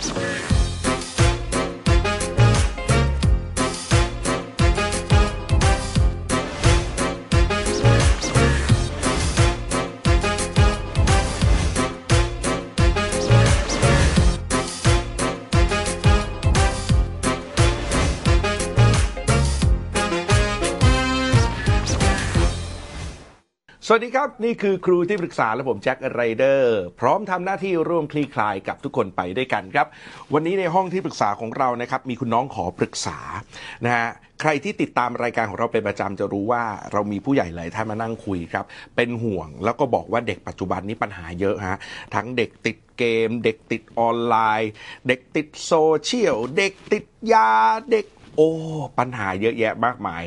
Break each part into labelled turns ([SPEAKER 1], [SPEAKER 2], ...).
[SPEAKER 1] Thank you. สวัสดีครับ นี่คือครูที่ปรึกษาและผมแจ็คไรเดอร์พร้อมทำหน้าที่ร่วมคลี่คลายกับทุกคนไปด้วยกันครับ วันนี้ในห้องที่ปรึกษาของเรานะครับ มีคุณน้องขอปรึกษานะฮะใครที่ติดตามรายการของเราเป็นประจำจะรู้ว่าเรามีผู้ใหญ่หลายท่านมานั่งคุยครับ เป็นห่วงแล้วก็บอกว่าเด็กปัจจุบันนี้ปัญหาเยอะฮะทั้งเด็กติดเกม เด็กติดออนไลน์ เด็กติดโซเชียลเด็กติดยาเด็กโอ้ปัญหาเยอะแยะมากมาย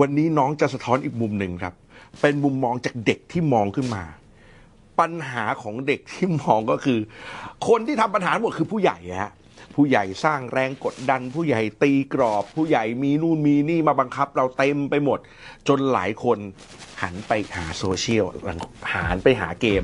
[SPEAKER 1] วันนี้น้องจะสะท้อนอีกมุมหนึ่งครับ เป็นมุมมองจากเด็กที่มองขึ้นมา ปัญหาของเด็กที่มองก็คือ คนที่ทำปัญหาทั้งหมดคือผู้ใหญ่ฮะ ผู้ใหญ่สร้างแรงกดดัน ผู้ใหญ่ตีกรอบ ผู้ใหญ่มีนู่นมีนี่มาบังคับ เราเต็มไปหมด จนหลายคนหันไปหาโซเชียลหันไปหาเกม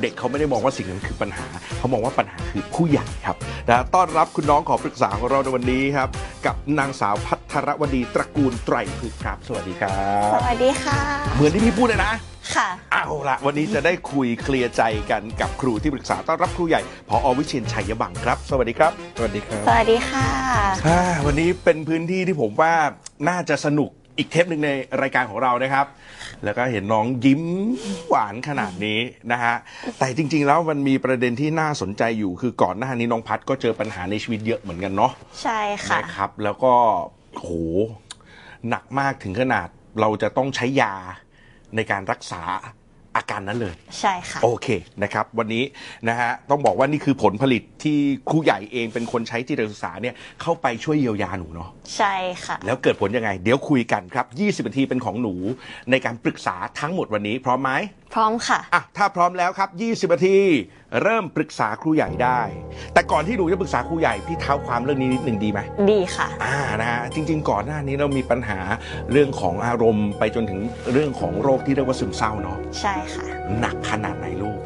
[SPEAKER 1] เด็กเขาไม่ได้มองว่าสิ่งนั้นคือปัญหา เขามองว่าปัญหาคือผู้ใหญ่ครับนะต้อนรับคุณน้องขอปรึกษาของเราในวันนี้ครับ กับนางสาวพัทรวดีตระกูลไตรพึกษ์ครับ สวัสดีครั
[SPEAKER 2] ส
[SPEAKER 1] บ
[SPEAKER 2] วัสดีค่ะ
[SPEAKER 1] เหมือนที่พี่พูดเลยนะ
[SPEAKER 2] ค่ะ
[SPEAKER 1] เอาละวันนี้จะได้คุยเคลียร์ใจกันกับครูที่ปรึกษาต้อนรับครูใหญ่พออวิเชียนชัยบังครับ สวัสดีครับ
[SPEAKER 3] สวัสดีครับ
[SPEAKER 2] สวัสดีค่ะ
[SPEAKER 1] อ่าวันนี้เป็นพื้นที่ที่ผมว่าน่าจะสนุกอีกเทปหนึ่งในรายการของเรานะครับ แล้วก็เห็นน้องยิ้มหวานขนาดนี้นะฮะแต่จริง ๆ แล้วมันมีประเด็นที่น่าสนใจอยู่ คือก่อนหน้านี้น้องพัดก็เจอปัญหาในชีวิตเยอะเหมือนกันเนาะ
[SPEAKER 2] ใช่ค่ะ
[SPEAKER 1] นะครับแล้วก็โหหนักมากถึงขนาดเราจะต้องใช้ยา ในการรักษาอาการนั้นเลย
[SPEAKER 2] ใช่ค่ะ
[SPEAKER 1] โอเคนะครับ วันนี้นะฮะต้องบอกว่านี่คือผลผลิตที่ครูใหญ่เองเป็นคนใช้ที่การศึกษาเนี่ยเข้าไปช่วยเยียวยาหนูเนาะ
[SPEAKER 2] ใช่ค่ะ
[SPEAKER 1] แล้วเกิดผลยังไง เดี๋ยวคุยกันครับ 20นาทีเป็นของหนูในการปรึกษาทั้งหมดวันนี้พร้อมไหม
[SPEAKER 2] พร้อมค่ะ
[SPEAKER 1] อะ ถ้าพร้อมแล้วครับ 20นาที เริ่มปรึกษาครูใหญ่ได้ แต่ก่อนที่หนูจะปรึกษาครูใหญ่ พี่เท้าความเรื่องนี้นิดหนึ่งดีไหม
[SPEAKER 2] ดีค่ะ
[SPEAKER 1] อ่า นะฮะ จริง ๆ ก่อนหน้านี้เรามีปัญหาเรื่องของอารมณ์ไปจนถึงเรื่องของโรคที่เรียกว่าซึมเศร้าเนาะ
[SPEAKER 2] ใช่ค่ะ
[SPEAKER 1] หนักขนาดไหนลูก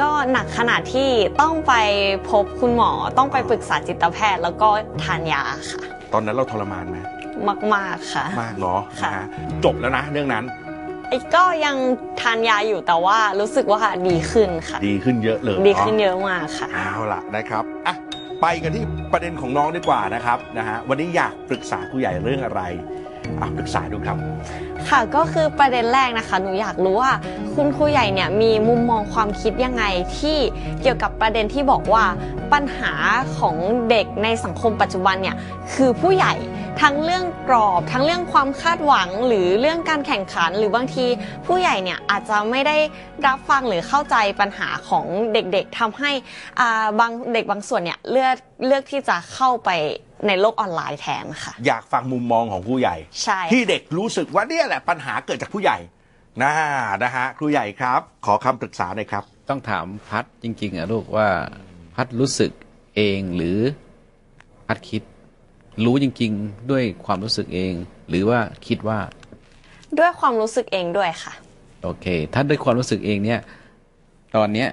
[SPEAKER 2] ก็หนักขนาดที่ต้องไปพบคุณหมอ ต้องไปปรึกษาจิตแพทย์ แล้วก็ทานยาค่ะ
[SPEAKER 1] ตอนนั้นเราทรมานไหม
[SPEAKER 2] มาก ๆ ค่ะ
[SPEAKER 1] มากเนาะ
[SPEAKER 2] ค่ะ
[SPEAKER 1] นะฮะจบแล้วนะเรื่องนั้น
[SPEAKER 2] ไอ้ ก็ยังทานยาอยู่แต่ว่ารู้สึกว่าดีขึ้นค่ะ
[SPEAKER 1] ดีขึ้นเยอะเลย
[SPEAKER 2] ดีขึ้น
[SPEAKER 1] เนาะ
[SPEAKER 2] เยอะมากค่ะ
[SPEAKER 1] เอาล่ะนะครับอะไปกันที่ประเด็นของน้องดีกว่านะครับนะฮะวันนี้อยากปรึกษาครูใหญ่เรื่องอะไรอะปรึกษาดูครับ
[SPEAKER 2] ค่ะก็คือประเด็นแรกนะคะหนูอยากรู้ว่าคุณครูใหญ่เนี่ยมีมุมมองความคิดยังไงที่เกี่ยวกับประเด็นที่บอกว่าปัญหาของเด็กในสังคมปัจจุบันเนี่ยคือผู้ใหญ่ ทั้งเรื่องกรอบ ทั้งเรื่องความคาดหวังหรือเรื่องการแข่งขัน หรือบางทีผู้ใหญ่เนี่ยอาจจะไม่ได้รับฟังหรือเข้าใจปัญหาของเด็กๆทำให้อ่าบางเด็กบางส่วนเนี่ยเลือกเลือกที่จะเข้าไปในโลกออนไลน์แทนค่ะ
[SPEAKER 1] อยากฟังมุมมองของครูใหญ่
[SPEAKER 2] ใช่
[SPEAKER 1] ที่เด็กรู้สึกว่าเนี่ยแหละปัญหาเกิดจากผู้ใหญ่นะนะฮะครูใหญ่ครับ ขอคำปรึกษาหน่อยครับ
[SPEAKER 3] ต้องถามพัดจริงๆอะลูกว่า พัดรู้สึกเองหรือพัดคิด รู้จริง ๆ ด้วยความรู้สึกเอง หรือว่าคิดว่า
[SPEAKER 2] ด้วยความรู้สึกเองด้วยค่ะ
[SPEAKER 3] โอเค ถ้าด้วยความรู้สึกเองเนี่ย ตอนเนี้ย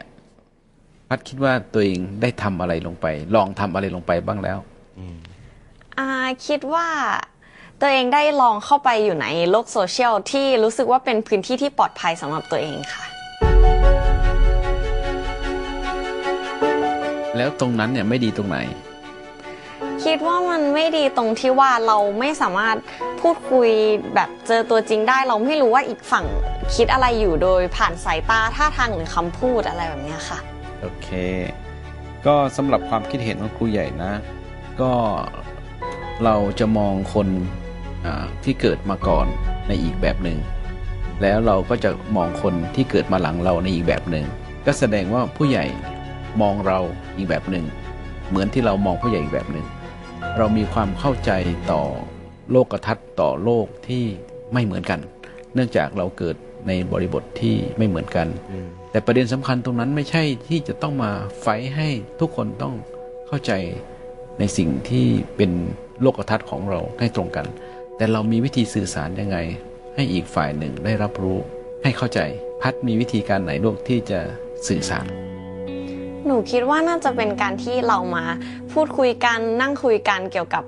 [SPEAKER 3] พัดคิดว่าตัวเองได้ทำอะไรลงไป ลองทำอะไรลงไปบ้างแล้ว
[SPEAKER 2] อ่าคิดว่าตัวเองได้ลองเข้าไปอยู่ในโลกโซเชียลที่รู้สึกว่าเป็นพื้นที่ที่ปลอดภัยสำหรับตัวเองค่ะ
[SPEAKER 3] แล้วตรงนั้นเนี่ยไม่ดีตรงไหน
[SPEAKER 2] คิดว่ามันไม่ดีตรงที่ว่าเราไม่สามารถพูดคุยแบบเจอตัวจริงได้ เราไม่รู้ว่าอีกฝั่งคิดอะไรอยู่โดยผ่านสายตาท่าทางหรือคำพูดอะไรแบบนี้ค่ะ
[SPEAKER 3] โอเค ก็สำหรับความคิดเห็นของครูใหญ่นะ ก็เราจะมองคนที่เกิดมาก่อนในอีกแบบหนึ่งแล้วเราก็จะมองคนที่เกิดมาหลังเราในอีกแบบหนึ่งก็แสดงว่าผู้ใหญ่มองเราอีกแบบหนึ่งเหมือนที่เรามองผู้ใหญ่อีกแบบหนึ่ง เรามีความเข้าใจต่อโลกทัศน์ต่อโลกที่ไม่เหมือนกัน เนื่องจากเราเกิดในบริบทที่ไม่เหมือนกัน แต่ประเด็นสำคัญตรงนั้นไม่ใช่ที่จะต้องมาไฟท์ให้ทุกคนต้องเข้าใจในสิ่งที่เป็นโลกทัศน์ของเราให้ตรงกัน แต่เรามีวิธีสื่อสารยังไง ให้อีกฝ่ายหนึ่งได้รับรู้ให้เข้าใจ พัดมีวิธีการไหนลูกที่จะสื่อสาร
[SPEAKER 2] หนูคิดว่าน่าจะเป็นการที่เรามาพูดคุยกันนั่งคุยกันเกี่ยวกับ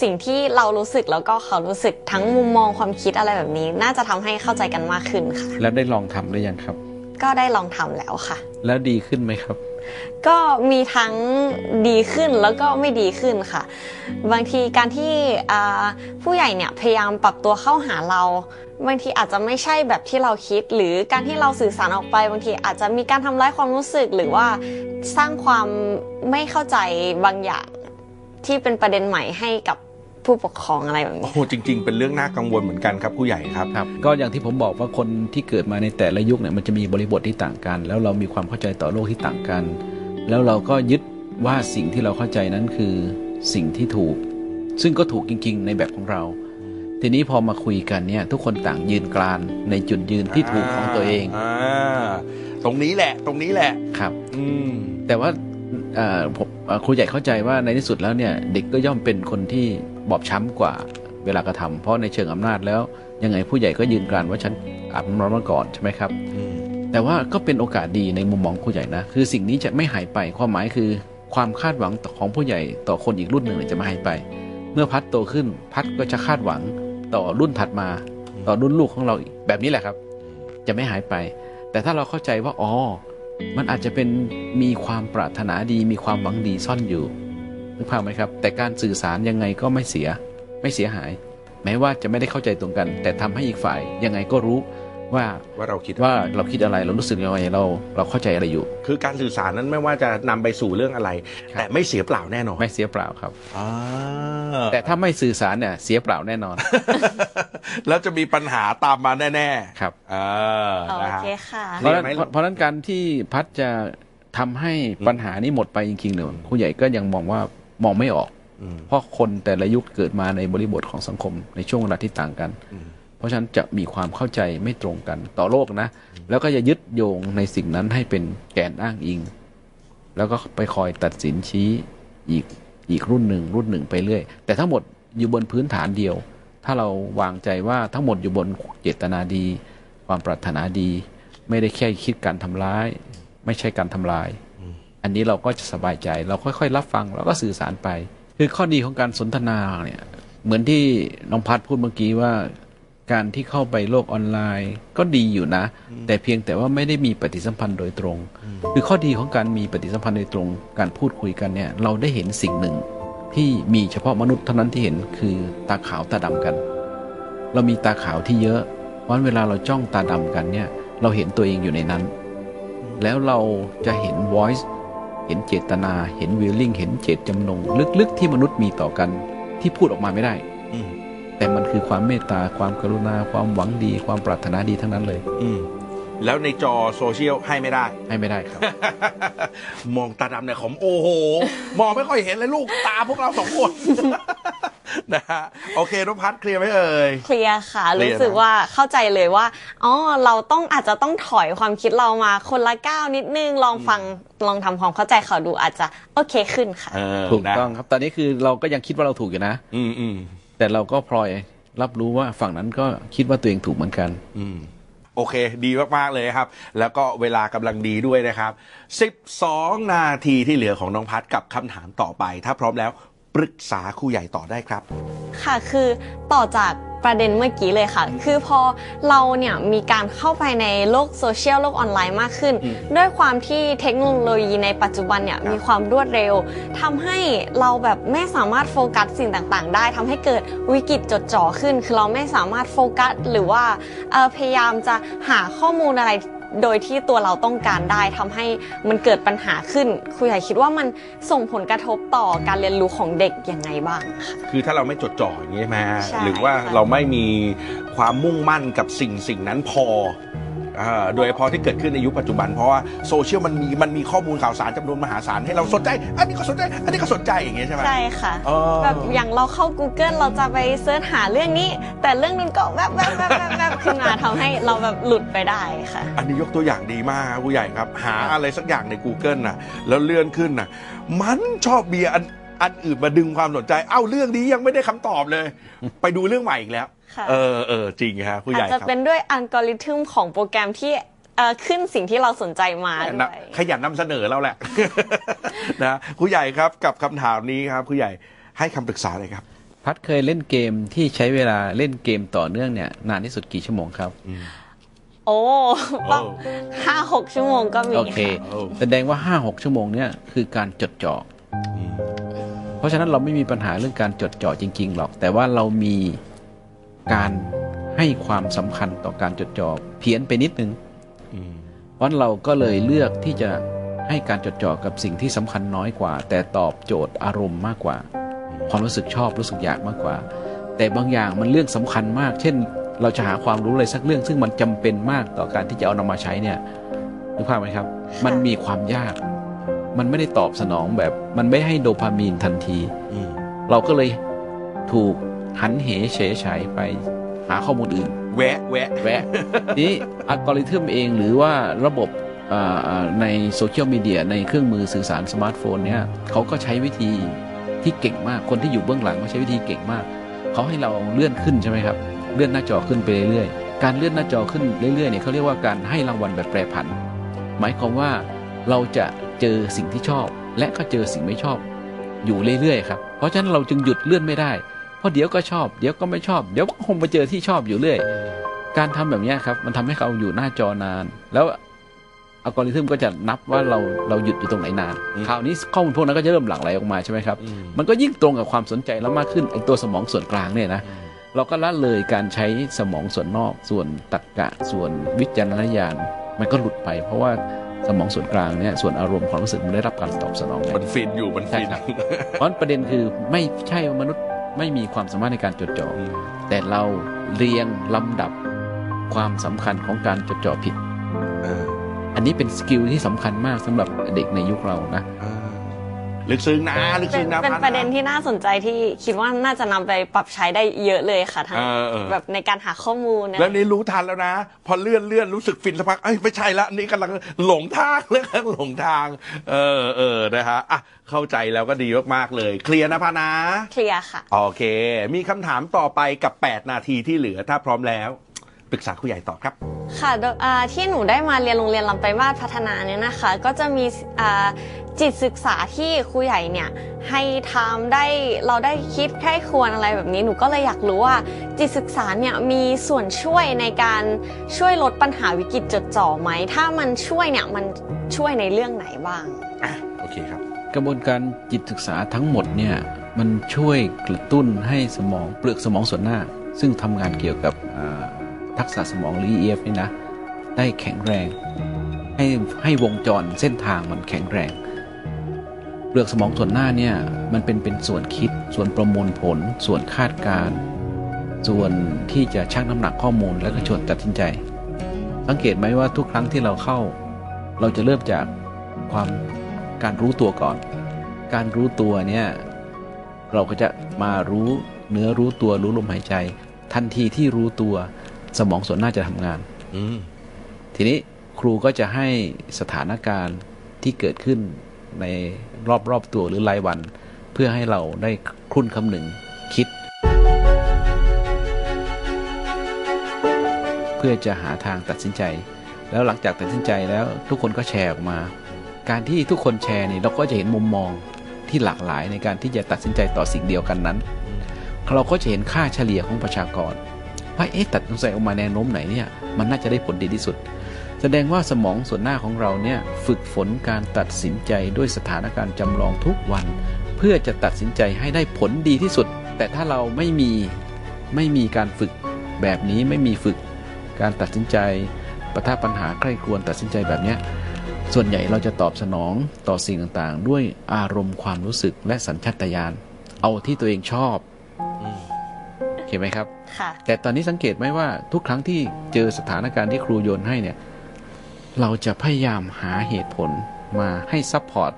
[SPEAKER 2] สิ่งที่เรารู้สึกแล้วก็เขารู้สึกทั้งมุมมองความคิดอะไรแบบนี้ น่าจะทำให้เข้าใจกันมากขึ้นค่ะ
[SPEAKER 3] แล้วได้ลองทำหรือยังครับ
[SPEAKER 2] ก็ได้ลองทำแล้วค่ะ
[SPEAKER 3] แล้วดีขึ้นไหมครับ
[SPEAKER 2] ก็มีทั้งดีขึ้นแล้วก็ไม่ดีขึ้นค่ะ บางทีการที่อ่าผู้ใหญ่เนี่ยพยายามปรับตัวเข้าหาเราบางทีอาจจะไม่ใช่แบบที่เราคิด หรือการที่เราสื่อสารออกไปบางทีอาจจะมีการทำร้ายความรู้สึก หรือว่าสร้างความไม่เข้าใจบางอย่างที่เป็นประเด็นใหม่ให้กับ ผู้ปกครองอะไรแบบ
[SPEAKER 1] โอ้
[SPEAKER 2] นี้
[SPEAKER 1] โหจริง ๆ เป็นเรื่องน่ากังวลเหมือนกันครับผู้ใหญ่ครับ
[SPEAKER 3] ครับก็อย่างที่ผมบอกว่าคนที่เกิดมาในแต่ละยุคเนี่ยมันจะมีบริบทที่ต่างกัน แล้วเรามีความเข้าใจต่อโลกที่ต่างกัน แล้วเราก็ยึดว่าสิ่งที่เราเข้าใจนั้นคือสิ่งที่ถูก ซึ่งก็ถูกจริง ๆ ในแบบของเรา ทีนี้พอมาคุยกันเนี่ยทุกคนต่างยืนกรานในจุดยืนที่ถูกของตัวเอง
[SPEAKER 1] อ่าตรงนี้แหละ ตรงนี้แหละ
[SPEAKER 3] ครับ
[SPEAKER 1] อืม
[SPEAKER 3] แต่ว่าเอ่อผมเอ่อครูใหญ่เข้าใจว่าในที่สุดแล้วเนี่ยเด็กก็ย่อมเป็นคนที่ บอบช้ำกว่าเวลากระทำเพราะในเชิงอำนาจแล้ว ยังไงผู้ใหญ่ก็ยืนกรานว่าฉันอาบน้ำร้อนมาก่อนใช่ไหมครับ
[SPEAKER 1] อืม
[SPEAKER 3] แต่ว่าก็เป็นโอกาสดีในมุมมองผู้ใหญ่นะ คือสิ่งนี้จะไม่หายไปความหมายคือความคาดหวังของผู้ใหญ่ต่อคนอีกรุ่นหนึ่งเนี่ยจะไม่หายไป เมื่อพัดโตขึ้นพัดก็จะคาดหวังต่อรุ่นถัดมา ต่อรุ่นลูกของเราอีกแบบนี้แหละครับ จะไม่หายไป แต่ถ้าเราเข้าใจว่าอ๋อมันอาจจะเป็นมีความปรารถนาดี มีความหวังดีซ่อนอยู่ นึกภาพไหมครับ แต่การสื่อสารยังไงก็ไม่เสีย ไม่เสียหาย แม้ว่าจะไม่ได้เข้าใจตรงกัน แต่ทำให้อีกฝ่ายยังไงก็รู้ว่า
[SPEAKER 1] ว่าเราคิด
[SPEAKER 3] ว่าเราคิดอะไรเรารู้สึกยังไงเราเราเข้าใจอะไรอยู่
[SPEAKER 1] คือการสื่อสารนั้นไม่ว่าจะนำไปสู่เรื่องอะไร
[SPEAKER 3] ครับ
[SPEAKER 1] แต่ไม่เสียเปล่าแน่นอน
[SPEAKER 3] ไม่เสียเปล่าครับ
[SPEAKER 1] อ่า
[SPEAKER 3] แต่ถ้าไม่สื่อสารเนี่ยเสียเปล่าแน่นอน
[SPEAKER 1] แล้วจะมีปัญหาตามมาแน่
[SPEAKER 3] ครับ
[SPEAKER 1] ๆเออ
[SPEAKER 2] โอ
[SPEAKER 1] นะฮะ
[SPEAKER 2] เคค่ะ
[SPEAKER 3] เพราะฉะนั้น
[SPEAKER 1] ไหม
[SPEAKER 3] เพราะเพราะฉะนั้นการที่พัดจะทำให้ปัญหานี้หมดไปจริงๆเนี่ยผู้ใหญ่ก็ยังมองว่า มองไม่ออก
[SPEAKER 1] อืม
[SPEAKER 3] เพราะคนแต่ละยุคเกิดมาในบริบทของสังคมในช่วงเวลาที่ต่างกัน
[SPEAKER 1] อืม
[SPEAKER 3] เพราะฉะนั้นจะมีความเข้าใจไม่ตรงกันต่อโลกนะ แล้วก็จะยึดโยงในสิ่งนั้นให้เป็นแกนอ้างอิง แล้วก็ไปคอยตัดสินชี้อีกอีกรุ่นหนึ่งรุ่นหนึ่งไปเรื่อย แต่ทั้งหมดอยู่บนพื้นฐานเดียว ถ้าเราวางใจว่าทั้งหมดอยู่บนเจตนาดี ความปรารถนาดี ไม่ได้แค่คิดการทำร้าย ไม่ใช่การทำลาย อันนี้เราก็จะสบายใจเราค่อยๆ รับฟังแล้วก็สื่อสารไป คือข้อดีของการสนทนาเนี่ยเหมือนที่น้องพัดพูดเมื่อกี้ว่า การที่เข้าไปโลกออนไลน์ ก็ดีอยู่นะ แต่เพียงแต่ว่าไม่ได้มีปฏิสัมพันธ์โดยตรง คือข้อดีของการมีปฏิสัมพันธ์โดยตรง การพูดคุยกันเนี่ยเราได้เห็นสิ่งหนึ่ง ที่มีเฉพาะมนุษย์เท่านั้นที่เห็นคือตาขาวตาดำกัน เรามีตาขาวที่เยอะเพราะฉะนั้นเวลาเราจ้องตาดำกันเนี่ยเราเห็นตัวเองอยู่ในนั้น แล้วเราจะเห็น voice เห็นเจตนา เห็น willing เห็นเจตจำนง ลึกๆ ที่มนุษย์มีต่อกัน ที่พูดออกมาไม่ได้
[SPEAKER 1] อืม
[SPEAKER 3] แต่มันคือความเมตตาความกรุณาความหวังดี ความปรารถนาดีทั้งนั้นเลย
[SPEAKER 1] อืมแล้วในจอโซเชียลให้ไม่ได้
[SPEAKER 3] ให้ไม่ได้ครับ
[SPEAKER 1] มองตาดำเนี่ยผมโอ้โห มองไม่ค่อยเห็นเลยลูกตาพวกเราสองคน นะฮะโอเคนพัฒน์เคลียร์ไหมเอ่ย
[SPEAKER 2] เคลียร์ค่ะ
[SPEAKER 1] เคลียร์นะ
[SPEAKER 2] รู้สึกว่าเข้าใจเลยว่าอ๋อเราต้องอาจจะต้องถอยความคิดเรามาคนละก้าวนิดนึงลองฟังลองทำความเข้าใจเขาดูอาจจะโอเคขึ้นค่ะ
[SPEAKER 1] เออ
[SPEAKER 3] ถูก
[SPEAKER 1] นะ
[SPEAKER 3] ต้องครับตอนนี้คือเราก็ยังคิดว่าเราถูกอยู่นะ
[SPEAKER 1] อืมอืม
[SPEAKER 3] แต่เราก็พลอยรับรู้ว่าฝั่งนั้นก็คิดว่าตัวเองถูกเหมือนกัน
[SPEAKER 1] อืมโอเค ดีมาก ๆ เลยครับ แล้วก็เวลากำลังดีด้วยนะครับ 12 นาทีที่เหลือของน้องพัดกับคำถามต่อไป ถ้าพร้อมแล้ว ปรึกษาครูใหญ่ต่อได้ครับ
[SPEAKER 2] ค่ะคือต่อจากประเด็นเมื่อกี้เลยค่ะ คือพอเราเนี่ยมีการเข้าไปในโลกโซเชียลโลกออนไลน์มากขึ้น
[SPEAKER 1] อืม
[SPEAKER 2] ด้วยความที่เทคโนโลยีในปัจจุบันเนี่ย
[SPEAKER 1] ครับ
[SPEAKER 2] มีความรวดเร็วทำให้เราแบบไม่สามารถโฟกัสสิ่งต่างๆ ได้ทำให้เกิดวิกฤตจดจ่อขึ้น คือเราไม่สามารถโฟกัสหรือว่าเอ่อพยายามจะหาข้อมูลอะไร โดยที่ตัวเราต้องการได้ทำให้มันเกิดปัญหาขึ้นครูใหญ่คิดว่ามันส่งผลกระทบต่อการเรียนรู้ของเด็กยังไงบ้างคะ
[SPEAKER 1] คือถ้าเราไม่จดจ่ออย่างนี้ใช่ไหมฮะ
[SPEAKER 2] ใช่
[SPEAKER 1] หรือว่า
[SPEAKER 2] ค่ะ
[SPEAKER 1] เราไม่มีความมุ่งมั่นกับสิ่งสิ่งนั้นพออ่า โดยเฉพาะที่เกิดขึ้นในยุคปัจจุบัน เพราะว่าโซเชียลมันมีมันมีข้อมูลข่าวสารจำนวนมหาศาลให้เราสนใจ อันนี้ก็สนใจ อันนี้ก็สนใจอย่างเงี้ยใช่ไหม
[SPEAKER 2] ใช่ค่ะ
[SPEAKER 1] อ๋อ
[SPEAKER 2] แบบอย่างเราเข้า Google เราจะไปเสิร์ชหาเรื่องนี้ แต่เรื่องนึงก็แวบแวบแวบแวบแวบขึ้นมาทำให้เราแบบหลุดไปได้ค่ะ
[SPEAKER 1] อันนี้ยกตัวอย่างดีมากครับผู้ใหญ่ครับ หาอะไรสักอย่างใน Google น่ะแล้วเลื่อนขึ้นน่ะมันชอบมีอันอันอื่นมาดึงความสนใจ เอ้าเรื่องนี้ยังไม่ได้คำตอบเลย ไปดูเรื่องใหม่อีกแล้ว
[SPEAKER 2] ค่ะ
[SPEAKER 1] เออเออจริงครับผู้ให
[SPEAKER 2] อาจ
[SPEAKER 1] ญ่ค
[SPEAKER 2] จะ
[SPEAKER 1] รับ
[SPEAKER 2] เป็นด้วยอัลกอริทึมของโปรแกรมที่เอ่อขึ้นสิ่งที่เราสนใจมาด้
[SPEAKER 1] นะ
[SPEAKER 2] วย
[SPEAKER 1] ขยันนำเสนอแล้วแหละ นะครูใหญ่ครับกับคำถามนี้ครับครูใหญ่ให้คำปรึกษาเลยครับ
[SPEAKER 3] พัดเคยเล่นเกมที่ใช้เวลาเล่นเกมต่อเนื่องเนี่ยนานที่สุดกี่ชั่วโมงครับ
[SPEAKER 2] โอ้ประห้าหกชั่วโมงก็มี
[SPEAKER 3] โอเค
[SPEAKER 2] ค่ะ
[SPEAKER 1] โอ้
[SPEAKER 3] แสดงว่า 5-6 ชั่วโมงเนี่ยคือการจดจ่ออเพราะฉะนั้นเราไม่มีปัญหาเรื่องการจดจ่อจริง ๆ หรอก แต่ว่าเรามี การให้ความสำคัญต่อการจดจ่อเพี้ยนไปนิดนึงเพราะฉะนั้นเราก็เลยเลือกที่จะให้การจดจ่อกับสิ่งที่สำคัญน้อยกว่า แต่ตอบโจทย์อารมณ์มากกว่า ความรู้สึกชอบรู้สึกอยากมากกว่า แต่บางอย่างมันเรื่องสำคัญมาก เช่น เราจะหาความรู้อะไรสักเรื่อง ซึ่งมันจำเป็นมากต่อการที่จะเอานำมาใช้เนี่ยนึกภาพไหมครับ มันมีความยากมันไม่ได้ตอบสนองแบบ มันไม่ให้โดพามีนทันที เราก็เลยถูก หันเหเฉยฉายไปหาข้อมูลอื่น
[SPEAKER 1] แวะแวะ
[SPEAKER 3] แวะนี้อัลกอริทึมเองหรือว่าระบบอ่าอ่าในโซเชียลมีเดียในเครื่องมือสื่อสารสมาร์ทโฟนเนี่ยเขาก็ใช้วิธีที่เก่งมากคนที่อยู่เบื้องหลังก็ใช้วิธีเก่งมาก เขาให้เราเลื่อนขึ้นใช่ไหมครับ เลื่อนหน้าจอขึ้นไปเรื่อยๆ การเลื่อนหน้าจอขึ้นเรื่อยๆเนี่ยเขาเรียกว่าการให้รางวัลแบบแปรผัน หมายความว่าเราจะเจอสิ่งที่ชอบ และก็เจอสิ่งไม่ชอบ อยู่เรื่อยๆครับ เพราะฉะนั้นเราจึงหยุดเลื่อนไม่ได้ เพราะเดี๋ยวก็ชอบ เดี๋ยวก็ไม่ชอบ เดี๋ยวก็คงไปเจอที่ชอบอยู่เรื่อย การทำแบบเนี้ยครับ มันทำให้เราอยู่หน้าจอนาน แล้วอัลกอริทึมก็จะนับว่าเราเราหยุดอยู่ตรงไหนนาน
[SPEAKER 1] อืม
[SPEAKER 3] คราวนี้ข้อมูลพวกนั้นก็จะเริ่มหลั่งไหลออกมาใช่ไหมครับ มันก็ยิ่งตรงกับความสนใจเรามากขึ้นไอตัวสมองส่วนกลางเนี่ยนะ เราก็ละเลยการใช้สมองส่วนนอก ส่วนตรรกะ ส่วนวิจารณญาณ มันก็หลุดไป เพราะว่าสมองส่วนกลางเนี่ยส่วนอารมณ์ความรู้สึกมันได้รับการตอบสนองแล้ว
[SPEAKER 1] มันฟินอยู่มันฟิน
[SPEAKER 3] ใช่ครับเพราะฉะนั้นประเด็นคือไม่ใช่ว่ามนุษย์ ไม่มีความสามารถในการจดจ่อแต่เราเรียงลำดับความสำคัญของการจดจ่อผิด
[SPEAKER 1] อั
[SPEAKER 3] นนี้เป็น skill ที่สำคัญมากสำหรับเด็กในยุคเรานะ
[SPEAKER 1] ลึกซึ้งนะลึก
[SPEAKER 2] เป็
[SPEAKER 1] ซึ้
[SPEAKER 2] น
[SPEAKER 1] งนะ
[SPEAKER 2] เป็น
[SPEAKER 1] พัด
[SPEAKER 2] ประเด็นที่น่าสนใจที่คิดว่าน่าจะนำไปปรับใช้ได้เยอะเลยค่ะทั้ง
[SPEAKER 1] เออเออ
[SPEAKER 2] แบบในการหาข้อมูลนะ
[SPEAKER 1] แล้วนี่รู้ทันแล้วนะ พอเลื่อนเลื่อนรู้สึกฟินสักพักเอ้ยไม่ใช่ละนี่กำลังหลงทางแล้วกำลังหลงทาง เออเออนะฮะอะเข้าใจแล้วก็ดีมากๆเลย เคลียร์นะพานะ
[SPEAKER 2] เคลียร์ค่ะ
[SPEAKER 1] โอเค มีคำถามต่อไปกับ 8 นาทีที่เหลือถ้าพร้อมแล้ว ปรึกษาครูใหญ่ต่อครับ
[SPEAKER 2] ค่ะโดยอ่าที่หนูได้มาเรียนโรงเรียนลำไปลายมาศพัฒนาเนี่ยนะคะ ก็จะมีอ่า จิตศึกษาที่ครูใหญ่เนี่ยให้ทำได้เราได้คิดใคร่ควรอะไรแบบนี้หนูก็เลยอยากรู้ว่า จิตศึกษาเนี่ยมีส่วนช่วยในการช่วยลดปัญหาวิกฤตจดจ่อไหม ถ้ามันช่วยเนี่ยมันช่วยในเรื่องไหนบ้าง
[SPEAKER 1] อะโอเคครับ
[SPEAKER 3] กระบวนการจิตศึกษาทั้งหมดเนี่ยมันช่วยกระตุ้นให้สมองเปลือกสมองส่วนหน้า ซึ่งทำงานเกี่ยวกับอ่าทักษะสมองหรือ EF นี่นะได้แข็งแรง ให้ให้วงจรเส้นทางมันแข็งแรง เปลือกสมองส่วนหน้าเนี่ยมันเป็นเป็นส่วนคิด ส่วนประมวลผล ส่วนคาดการณ์ส่วนที่จะชั่งน้ำหนักข้อมูลแล้วก็ชวนตัดสินใจ สังเกตไหมว่าทุกครั้งที่เราเข้า เราจะเริ่มจากความการรู้ตัวก่อน การรู้ตัวเนี่ยเราก็จะมารู้เนื้อรู้ตัวรู้ลมหายใจ ทันทีที่รู้ตัวสมองส่วนหน้าจะทำงาน
[SPEAKER 1] อืม
[SPEAKER 3] ทีนี้ครูก็จะให้สถานการณ์ที่เกิดขึ้น ในรอบๆตัวหรือรายวัน เพื่อให้เราได้ครุ่นคำหนึ่งคิด เพื่อจะหาทางตัดสินใจ แล้วหลังจากตัดสินใจแล้วทุกคนก็แชร์ออกมา การที่ทุกคนแชร์นี่เราก็จะเห็นมุมมองที่หลากหลายในการที่จะตัดสินใจต่อสิ่งเดียวกันนั้น เราก็จะเห็นค่าเฉลี่ยของประชากรว่าเอ๊ะตัดสินใจออกมาแนวโน้มไหนเนี่ยมันน่าจะได้ผลดีที่สุด แสดงว่าสมองส่วนหน้าของเราเนี่ยฝึกฝนการตัดสินใจด้วยสถานการณ์จำลองทุกวัน เพื่อจะตัดสินใจให้ได้ผลดีที่สุด แต่ถ้าเราไม่มีไม่มีการฝึกแบบนี้ไม่มีฝึกการตัดสินใจประท่าปัญหาใคร่ครวญตัดสินใจแบบเนี้ยส่วนใหญ่เราจะตอบสนองต่อสิ่งต่างๆ ด้วยอารมณ์ความรู้สึกและสัญชาตญาณเอาที่ตัวเองชอบเห็นไหมครับ
[SPEAKER 2] ค่ะ
[SPEAKER 3] แต่ตอนนี้สังเกตไหมว่าทุกครั้งที่เจอสถานการณ์ที่ครูโยนให้เนี่ย เราจะพยายามหาเหตุผลมาให้ support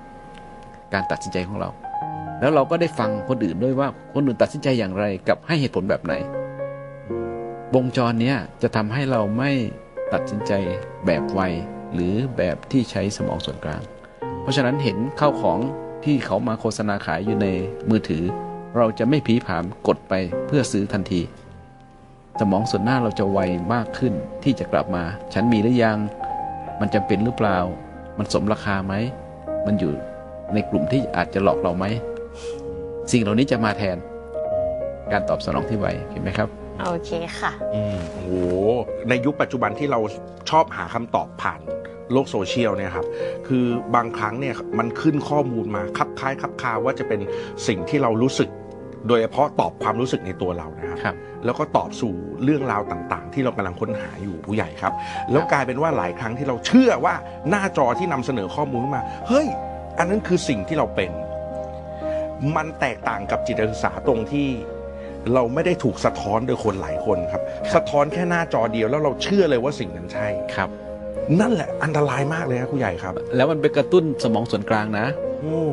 [SPEAKER 3] การตัดสินใจของเรา แล้วเราก็ได้ฟังคนอื่นด้วยว่าคนอื่นตัดสินใจอย่างไรกับให้เหตุผลแบบไหน วงจรเนี้ยจะทำให้เราไม่ตัดสินใจแบบไวหรือแบบที่ใช้สมองส่วนกลาง เพราะฉะนั้นเห็นข้าวของที่เขามาโฆษณาขายอยู่ในมือถือ เราจะไม่ผีผามกดไปเพื่อซื้อทันที สมองส่วนหน้าเราจะไวมากขึ้นที่จะกลับมา ฉันมีหรือยัง มันจำเป็นหรือเปล่า มันสมราคาไหม มันอยู่ในกลุ่มที่อาจจะหลอกเราไหม สิ่งเหล่านี้จะมาแทน การตอบสนองที่ไวเห็นไหมครับ
[SPEAKER 2] โอเคค่ะ
[SPEAKER 1] อืมโอ้โหในยุคปัจจุบันที่เราชอบหาคำตอบผ่านโลกโซเชียลเนี่ยครับ คือบางครั้งเนี่ยมันขึ้นข้อมูลมาคับคล้ายคับคาว่าจะเป็นสิ่งที่เรารู้สึก โดยเฉพาะตอบความรู้สึกในตัวเรานะครับ
[SPEAKER 3] ครับ
[SPEAKER 1] แล้วก็ตอบสู่เรื่องราวต่างๆ ที่เรากำลังค้นหาอยู่ผู้ใหญ่ครับ แล้วกลายเป็นว่าหลายครั้งที่เราเชื่อว่าหน้าจอที่นำเสนอข้อมูลขึ้นมา เฮ้ย อันนั้นคือสิ่งที่เราเป็น มันแตกต่างกับจิตศึกษาตรงที่เราไม่ได้ถูกสะท้อนโดยคนหลายคนครับ สะท้อนแค่หน้าจอเดียวแล้วเราเชื่อเลยว่าสิ่งนั้นใช่
[SPEAKER 3] ครับ
[SPEAKER 1] นั่นแหละอันตรายมากเลยนะผู้ใหญ่ครับ
[SPEAKER 3] แล้วมันไปกระตุ้นสมองส่วนกลางนะ
[SPEAKER 1] โอ้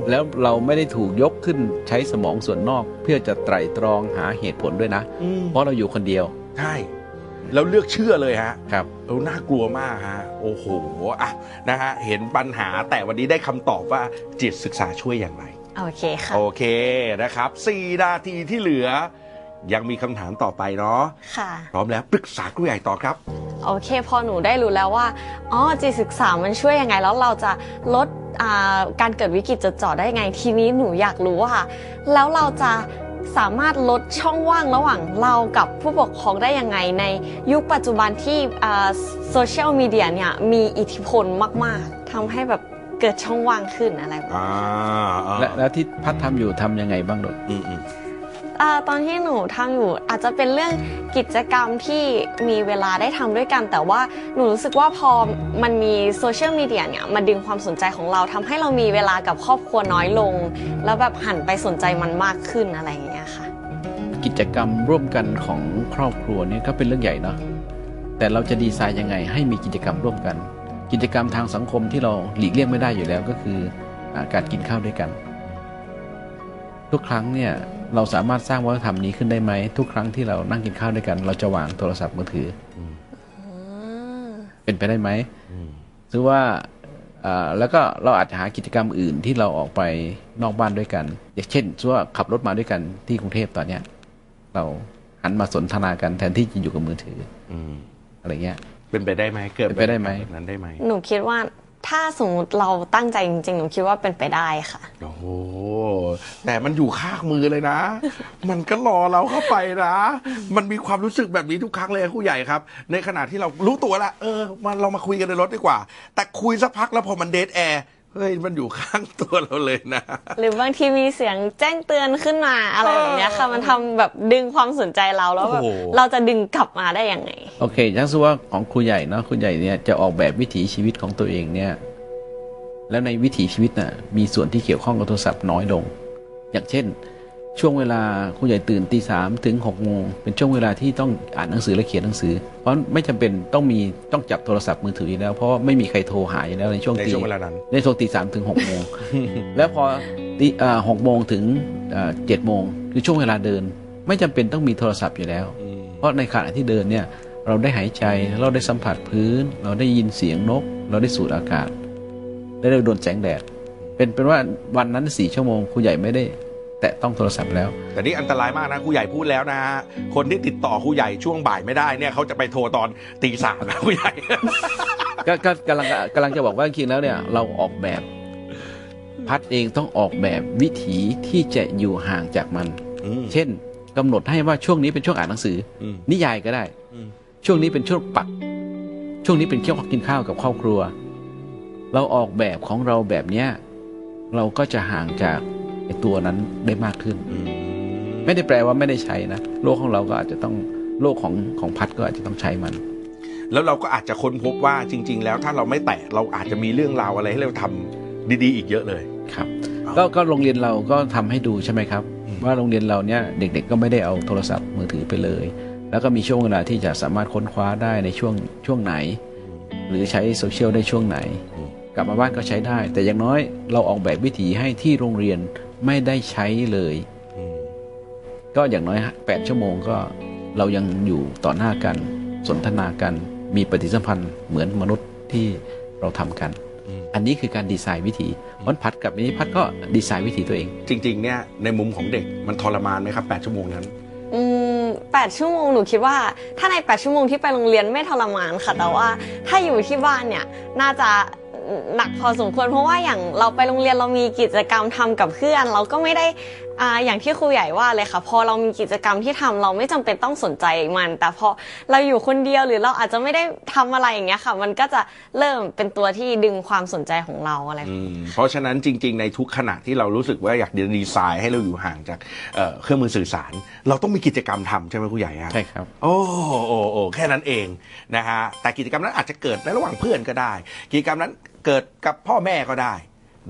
[SPEAKER 3] แล้วเราไม่ได้ถูกยกขึ้นใช้สมองส่วนนอก เพื่อจะไตร่ตรองหาเหตุผลด้วยนะ
[SPEAKER 1] อืม
[SPEAKER 3] เพราะเราอยู่คนเดียว
[SPEAKER 1] ใช่แล้วเลือกเชื่อเลยฮะ
[SPEAKER 3] ครับ
[SPEAKER 1] เออน่ากลัวมากฮะ โอ้โหอะนะฮะเห็นปัญหาแต่วันนี้ได้คำตอบว่าจิตศึกษาช่วยอย่างไร
[SPEAKER 2] โอเคค่ะ
[SPEAKER 1] โอเคนะครับสี่นาทีที่เหลือ ยังมีคำถามต่อไปเนาะ
[SPEAKER 2] ค่ะ
[SPEAKER 1] พร้อมแล้วปรึกษาครูใหญ่ต่อครับ
[SPEAKER 2] โอเค พอหนูได้รู้แล้วว่าอ๋อจิตศึกษามันช่วยยังไง แล้วเราจะลดอ่าการเกิดวิกฤตจดจ่อได้ยังไง ทีนี้หนูอยากรู้ว่าแล้วเราจะสามารถลดช่องว่างระหว่างเรากับผู้ปกครองได้ยังไง ในยุคปัจจุบันที่โซเชียลมีเดียเนี่ยมีอิทธิพลมาก ๆทำให้แบบเกิดช่องว่างขึ้นอะไรแบบนี้
[SPEAKER 1] อ่าอ่า
[SPEAKER 3] และแล้วที่พัดทำอยู่ทำยังไงบ้างลูก
[SPEAKER 1] อืม อ
[SPEAKER 2] ตอนที่หนูทำอยู่อาจจะเป็นเรื่องกิจกรรมที่มีเวลาได้ทำด้วยกัน แต่ว่าหนูรู้สึกว่าพอมันมีโซเชียลมีเดียเนี่ยมาดึงความสนใจของเราทำให้เรามีเวลากับครอบครัวน้อยลง แล้วแบบหันไปสนใจมันมากขึ้นอะไรอย่างเงี้ยค่ะ
[SPEAKER 3] กิจกรรมร่วมกันของครอบครัวเนี่ยก็เป็นเรื่องใหญ่เนาะแต่เราจะดีไซน์ยังไงให้มีกิจกรรมร่วมกัน กิจกรรมทางสังคมที่เราหลีกเลี่ยงไม่ได้อยู่แล้วก็คืออาการกินข้าวด้วยกัน ทุกครั้งเนี่ย เราสามารถสร้างวัฒนธรรมนี้ขึ้นได้ไหม ทุกครั้งที่เรานั่งกินข้าวด้วยกัน เราจะวางโทรศัพท์มือถือเป็นไปได้ไหม
[SPEAKER 1] อืม
[SPEAKER 3] หรือว่าอ่าแล้วก็เราอาจจะหากิจกรรมอื่นที่เราออกไปนอกบ้านด้วยกัน อย่างเช่นสมมุติว่าขับรถมาด้วยกันที่กรุงเทพตอนเนี้ย เราหันมาสนทนากันแทนที่จะอยู่กับมือถือ
[SPEAKER 1] อืม
[SPEAKER 3] อะไรเงี้ย
[SPEAKER 1] เป็นไปได้ไหมเกิด
[SPEAKER 3] เป็นไปได้ไหม
[SPEAKER 1] แบบนั้นได้ไหม
[SPEAKER 2] หนูคิดว่า ถ้าสมมติเราตั้งใจจริงๆ หนูคิดว่าเป็นไปได้ค่ะ
[SPEAKER 1] โอ้โห แต่มันอยู่ข้างมือเลยนะ มันก็รอเราเข้าไปนะ มันมีความรู้สึกแบบนี้ทุกครั้งเลยครูใหญ่ครับ ในขณะที่เรารู้ตัวแล้วเออมาเรามาคุยกันในรถดีกว่า แต่คุยสักพักแล้วพอมันเดทแอร์ เฮ้ยมันอยู่ข้างตัวเราเลยนะ
[SPEAKER 2] หรือบางทีมีเสียงแจ้งเตือนขึ้นมาอะไรแบบเนี้ยค่ะ มันทำแบบดึงความสนใจเราแล้วแบบ
[SPEAKER 1] โอ้โห
[SPEAKER 2] เราจะดึงกลับมาได้ยังไง
[SPEAKER 3] โอเคยักษ์ว่าของครูใหญ่เนาะครูใหญ่เนี่ยจะออกแบบวิถีชีวิตของตัวเองเนี่ย แล้วในวิถีชีวิตน่ะมีส่วนที่เกี่ยวข้องกับโทรศัพท์น้อยลง อย่างเช่น ช่วงเวลาครูใหญ่ตื่นตีสามถึงหกโมงเป็นช่วงเวลาที่ต้องอ่านหนังสือและเขียนหนังสือ เพราะไม่จำเป็นต้องมีต้องจับโทรศัพท์มือถืออยู่แล้ว เพราะว่าไม่มีใครโทรหาอยู่แล้วในช่วง
[SPEAKER 1] ใน
[SPEAKER 3] ตี
[SPEAKER 1] ช่วงเวลานั้น
[SPEAKER 3] ในช่วงตีสามถึงหกโมงแล้วพอตีอ่าหกโมงถึงอ่าเจ็ดโมงคือช่วงเวลาเดิน ไม่จำเป็นต้องมีโทรศัพท์อยู่แล้ว
[SPEAKER 1] อืม
[SPEAKER 3] เพราะในขณะที่เดินเนี่ยเราได้หายใจเราได้สัมผัสพื้น เราได้ยินเสียงนก เราได้สูดอากาศ ได้ได้โดนแสงแดด เป็นเป็นว่าวันนั้นสี่ชั่วโมงครูใหญ่ไม่ได้ แตะต้องโทรศัพท์แล้ว
[SPEAKER 1] แต่นี่อันตรายมากนะครูใหญ่พูดแล้วนะฮะคนที่ติดต่อครูใหญ่ช่วงบ่ายไม่ได้เนี่ยเขาจะไปโทรตอนตีสามนะครูใหญ่
[SPEAKER 3] ก็ก็กำลังกำลังจะบอกว่าจริงๆแล้วเนี่ย เราออกแบบ พัดเองต้องออกแบบวิถีที่จะอยู่ห่างจากมัน
[SPEAKER 1] อืม
[SPEAKER 3] เช่นกำหนดให้ว่าช่วงนี้เป็นช่วงอ่านหนังสือ
[SPEAKER 1] อืม
[SPEAKER 3] นิยายก็ได้
[SPEAKER 1] อืม
[SPEAKER 3] ช่วงนี้เป็นช่วงปัก ช่วงนี้เป็นช่วงกินข้าวกับครอบครัว เราออกแบบของเราแบบเนี้ยเราก็จะห่างจากไอ้ ตัวนั้นได้มากขึ้น
[SPEAKER 1] อืม
[SPEAKER 3] ไม่ได้แปลว่าไม่ได้ใช้นะโลกของเราก็อาจจะต้องโลกของของพัดก็อาจจะต้องใช้มัน
[SPEAKER 1] แล้วเราก็อาจจะค้นพบว่าจริง ๆ แล้วถ้าเราไม่แตะเราอาจจะมีเรื่องราวอะไรให้เราทำดีๆ อีกเยอะเลย
[SPEAKER 3] ครับก็ก็โรงเรียนเราก็ทำให้ดูใช่ไหมครับ
[SPEAKER 1] อืม
[SPEAKER 3] ว่าโรงเรียนเราเนี่ยเด็กๆ ก็ไม่ได้เอาโทรศัพท์มือถือไปเลย แล้วก็มีช่วงเวลาที่จะสามารถค้นคว้าได้ในช่วงช่วงไหน หรือใช้โซเชียลได้ช่วงไหน
[SPEAKER 1] อืม
[SPEAKER 3] กลับมาบ้านก็ใช้ได้ แต่อย่างน้อยเราออกแบบวิถีให้ที่โรงเรียน ไม่ได้ใช้เลย
[SPEAKER 1] อืม
[SPEAKER 3] ก็อย่างน้อย8ชั่วโมงก็เรายังอยู่ต่อหน้ากัน สนทนากัน มีปฏิสัมพันธ์เหมือนมนุษย์ที่เราทำกัน
[SPEAKER 1] อืม
[SPEAKER 3] อันนี้คือการดีไซน์วิถีวันพัดกับอันนี้พัดก็ดีไซน์วิถีตัวเอง
[SPEAKER 1] จริง ๆ เนี่ยในมุมของเด็กมันทรมานไหมครับ8ชั่วโมงนั้น
[SPEAKER 2] อืม8ชั่วโมงหนูคิดว่า ถ้าใน8ชั่วโมงที่ไปโรงเรียนไม่ทรมานค่ะ แต่ว่าถ้าอยู่ที่บ้านเนี่ยน่าจะ หนักพอสมควรเพราะว่าอย่างเราไปโรงเรียนเรามีกิจกรรมทำกับเพื่อน เราก็ไม่ได้ อ่าอย่างที่ครูใหญ่ว่าเลยค่ะ พอเรามีกิจกรรมที่ทำเราไม่จำเป็นต้องสนใจมัน แต่พอเราอยู่คนเดียวหรือเราอาจจะไม่ได้ทำอะไรอย่างเงี้ยค่ะ มันก็จะเริ่มเป็นตัวที่ดึงความสนใจของเราอะไร
[SPEAKER 1] อืมเพราะฉะนั้นจริง ๆ ในทุกขณะที่เรารู้สึกว่าอยากดีไซน์ให้เราอยู่ห่างจากเอ่อเครื่องมือสื่อสาร เราต้องมีกิจกรรมทำใช่ไหมครูใหญ่ฮะ
[SPEAKER 3] ใช่ครับ
[SPEAKER 1] โอ้โอ้โอ้แค่นั้นเองนะฮะ แต่กิจกรรมนั้นอาจจะเกิดในระหว่างเพื่อนก็ได้ กิจกรรมนั้นเกิดกับพ่อแม่ก็ได้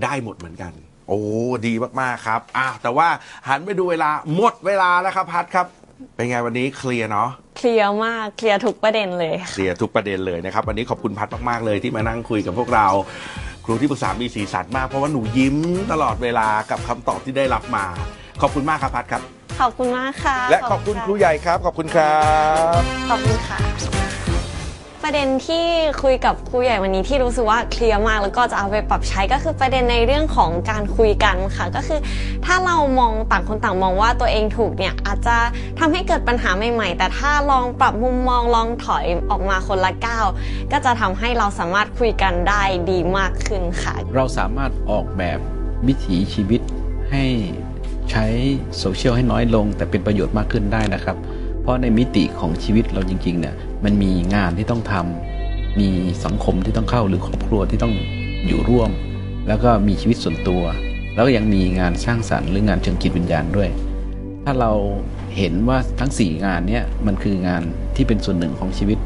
[SPEAKER 1] ได้หมดเหมือนกัน โอ้ดีมาก ๆ ครับอ้าวแต่ว่าหันไปดูเวลาหมดเวลาแล้วครับพัดครับ เป็นไงวันนี้เคลียร์เนาะ
[SPEAKER 2] เคลียร์มากเคลียร์ทุกประเด็นเลย
[SPEAKER 1] เคลียร์ทุกประเด็นเลยนะครับ วันนี้ขอบคุณพัดมากๆเลยที่มานั่งคุยกับพวกเรา ครูที่ปรึกษามีสีสันมากเพราะว่าหนูยิ้มตลอดเวลากับคำตอบที่ได้รับมา ขอบคุณมากครับพัดครับ
[SPEAKER 2] ขอบคุณมากค่ะ
[SPEAKER 1] และขอบคุณครูใหญ่ครับ ขอบคุณครับ
[SPEAKER 2] ขอบคุณค่ะ ประเด็นที่คุยกับครูใหญ่วันนี้ที่รู้สึกว่าเคลียร์มากแล้วก็จะเอาไปปรับใช้ก็คือประเด็นในเรื่องของการคุยกันค่ะ ก็คือ ถ้าเรามองต่างคนต่างมองว่าตัวเองถูกเนี่ยอาจจะทำให้เกิดปัญหาใหม่ ๆ แต่ถ้าลองปรับมุมมองลองถอยออกมาคนละก้าวก็จะทำให้เราสามารถคุยกันได้ดีมากขึ้นค่ะ
[SPEAKER 3] เราสามารถออกแบบวิถีชีวิตให้ใช้โซเชียลให้น้อยลง แต่เป็นประโยชน์มากขึ้นได้นะครับ เพราะในมิติของชีวิตเราจริงๆเนี่ย มันมีงานที่ต้องทำมีสังคมที่ต้องเข้าหรือครอบครัวที่ต้องอยู่ร่วม แล้วก็มีชีวิตส่วนตัว แล้วก็ยังมีงานสร้างสรรค์หรืองานเชิงจิตวิญญาณด้วย ถ้าเราเห็นว่าทั้ง 4 งานนี้มันคืองานที่เป็นส่วนหนึ่งของชีวิต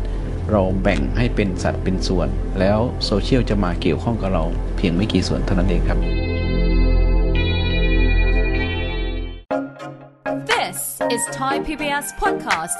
[SPEAKER 3] เราแบ่งให้เป็นสัดเป็นส่วน แล้วโซเชียลจะมาเกี่ยวข้องกับเราเพียงไม่กี่ส่วนเท่านั้นเองครับ
[SPEAKER 4] This is Thai PBS podcast.